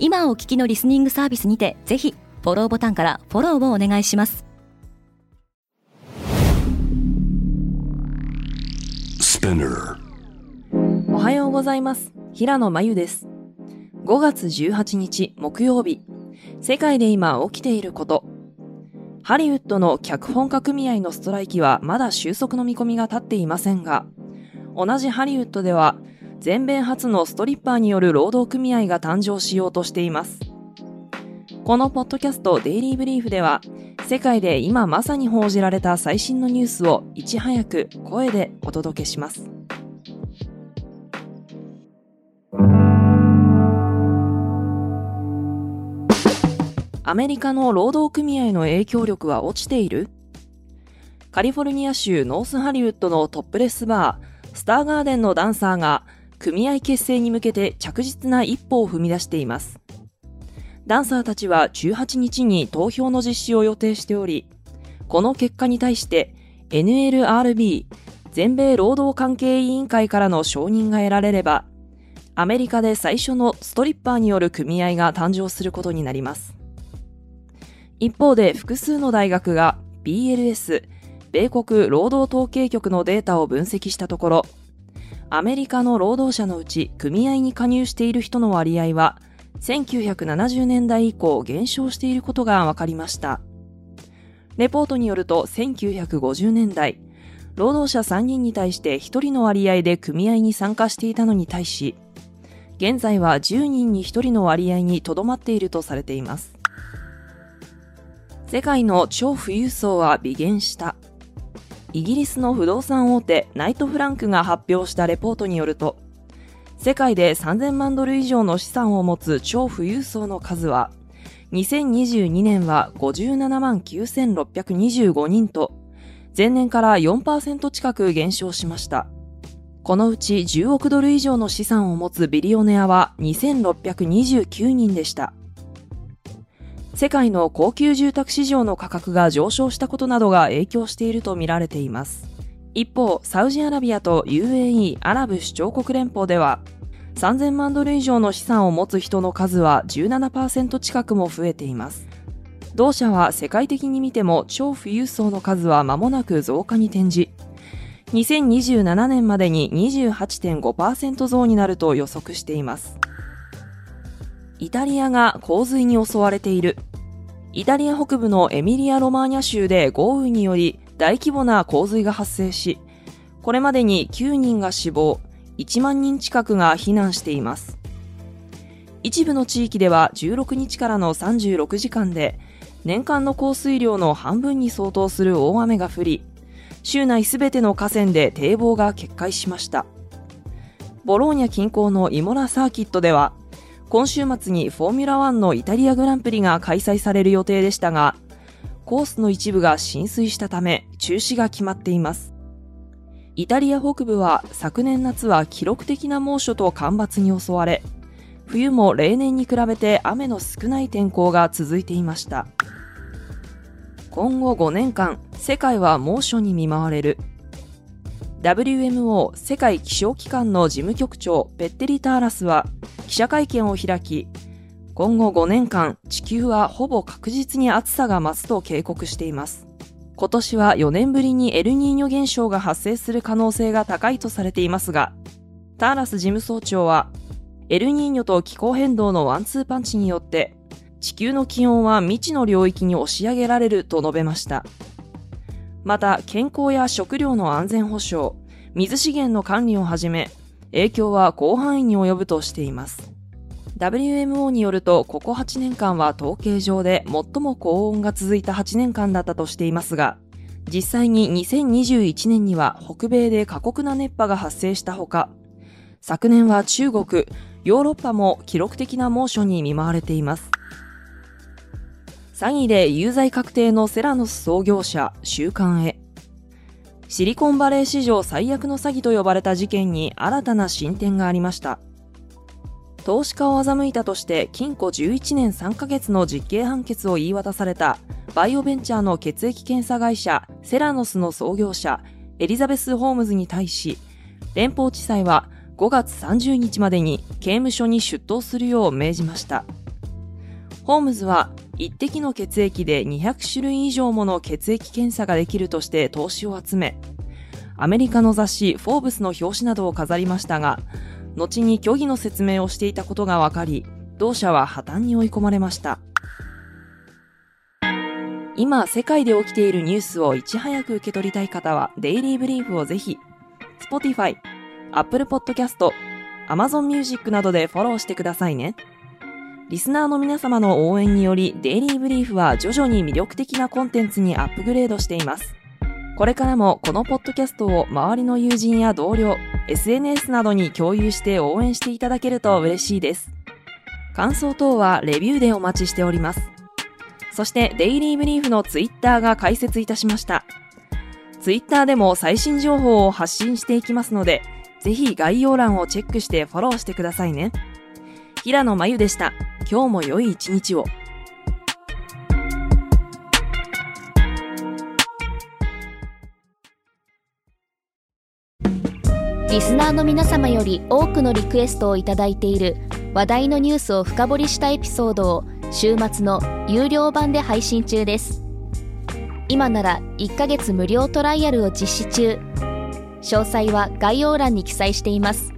今お聞きのリスニングサービスにてぜひフォローボタンからフォローをお願いします。おはようございます。平野真由です。5月18日木曜日。世界で今起きていること。ハリウッドの脚本家組合のストライキはまだ収束の見込みが立っていませんが同じハリウッドでは全米初のストリッパーによる労働組合が誕生しようとしています。このポッドキャストデイリーブリーフでは、世界で今まさに報じられた最新のニュースをいち早く声でお届けします。アメリカの労働組合の影響力は落ちている？カリフォルニア州ノースハリウッドのトップレスバー、スターガーデンのダンサーが組合結成に向けて着実な一歩を踏み出しています。ダンサーたちは18日に投票の実施を予定しており、この結果に対して NLRB 全米労働関係委員会からの承認が得られれば、アメリカで最初のストリッパーによる組合が誕生することになります。一方で複数の大学が BLS 米国労働統計局のデータを分析したところ、アメリカの労働者のうち組合に加入している人の割合は1970年代以降減少していることが分かりました。レポートによると1950年代、労働者3人に対して1人の割合で組合に参加していたのに対し、現在は10人に1人の割合にとどまっているとされています。世界の超富裕層は微減した。イギリスの不動産大手ナイトフランクが発表したレポートによると、世界で3000万ドル以上の資産を持つ超富裕層の数は、2022年は57万9625人と、前年から4%近く減少しました。このうち10億ドル以上の資産を持つビリオネアは2629人でした。世界の高級住宅市場の価格が上昇したことなどが影響しているとみられています。一方、サウジアラビアと UAE アラブ首長国連邦では、3000万ドル以上の資産を持つ人の数は17%近くも増えています。同社は世界的に見ても超富裕層の数は間もなく増加に転じ、2027年までに28.5%増になると予測しています。イタリアが洪水に襲われている。イタリア北部のエミリア・ロマーニャ州で豪雨により大規模な洪水が発生し、これまでに9人が死亡、1万人近くが避難しています。一部の地域では16日からの36時間で年間の降水量の半分に相当する大雨が降り、州内すべての河川で堤防が決壊しました。ボローニャ近郊のイモラサーキットでは今週末にフォーミュラ1のイタリアグランプリが開催される予定でしたが、コースの一部が浸水したため中止が決まっています。イタリア北部は昨年夏は記録的な猛暑と干ばつに襲われ、冬も例年に比べて雨の少ない天候が続いていました。今後5年間、世界は猛暑に見舞われる。WMO 世界気象機関の事務局長ペッテリ・ターラスは記者会見を開き、今後5年間地球はほぼ確実に暑さが増すと警告しています。今年は4年ぶりにエルニーニョ現象が発生する可能性が高いとされていますが、ターラス事務総長は、エルニーニョと気候変動のワンツーパンチによって、地球の気温は未知の領域に押し上げられると述べました。また健康や食料の安全保障、水資源の管理をはじめ、影響は広範囲に及ぶとしています。WMO によると、ここ8年間は統計上で最も高温が続いた8年間だったとしていますが、実際に2021年には北米で過酷な熱波が発生したほか、昨年は中国、ヨーロッパも記録的な猛暑に見舞われています。詐欺で有罪確定のセラノス創業者、週刊へ。シリコンバレー史上最悪の詐欺と呼ばれた事件に新たな進展がありました。投資家を欺いたとして禁錮11年3ヶ月の実刑判決を言い渡されたバイオベンチャーの血液検査会社セラノスの創業者エリザベス・ホームズに対し連邦地裁は5月30日までに刑務所に出頭するよう命じました。ホームズは一滴の血液で200種類以上もの血液検査ができるとして投資を集め、アメリカの雑誌フォーブスの表紙などを飾りましたが、後に虚偽の説明をしていたことが分かり、同社は破綻に追い込まれました。今、世界で起きているニュースをいち早く受け取りたい方は、デイリーブリーフをぜひ、Spotify、Apple Podcast、Amazon Music などでフォローしてくださいね。リスナーの皆様の応援により、デイリーブリーフは徐々に魅力的なコンテンツにアップグレードしています。これからもこのポッドキャストを周りの友人や同僚、SNS などに共有して応援していただけると嬉しいです。感想等はレビューでお待ちしております。そしてデイリーブリーフのツイッターが開設いたしました。ツイッターでも最新情報を発信していきますので、ぜひ概要欄をチェックしてフォローしてくださいね。平野真由でした。今日も良い一日を。リスナーの皆様より多くのリクエストをいただいている話題のニュースを深掘りしたエピソードを週末の有料版で配信中です今なら1ヶ月無料トライアルを実施中詳細は概要欄に記載しています